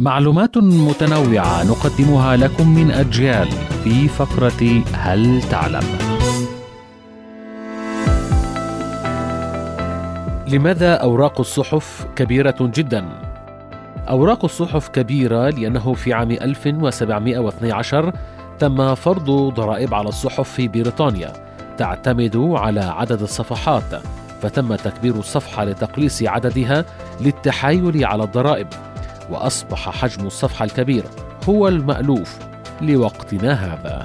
معلومات متنوعة نقدمها لكم من أجيال في فقرة هل تعلم؟ لماذا أوراق الصحف كبيرة جدا؟ أوراق الصحف كبيرة لأنه في عام 1712 تم فرض ضرائب على الصحف في بريطانيا تعتمد على عدد الصفحات فتم تكبير الصفحة لتقليص عددها للتحايل على الضرائب وأصبح حجم الصفحة الكبير هو المألوف لوقتنا هذا.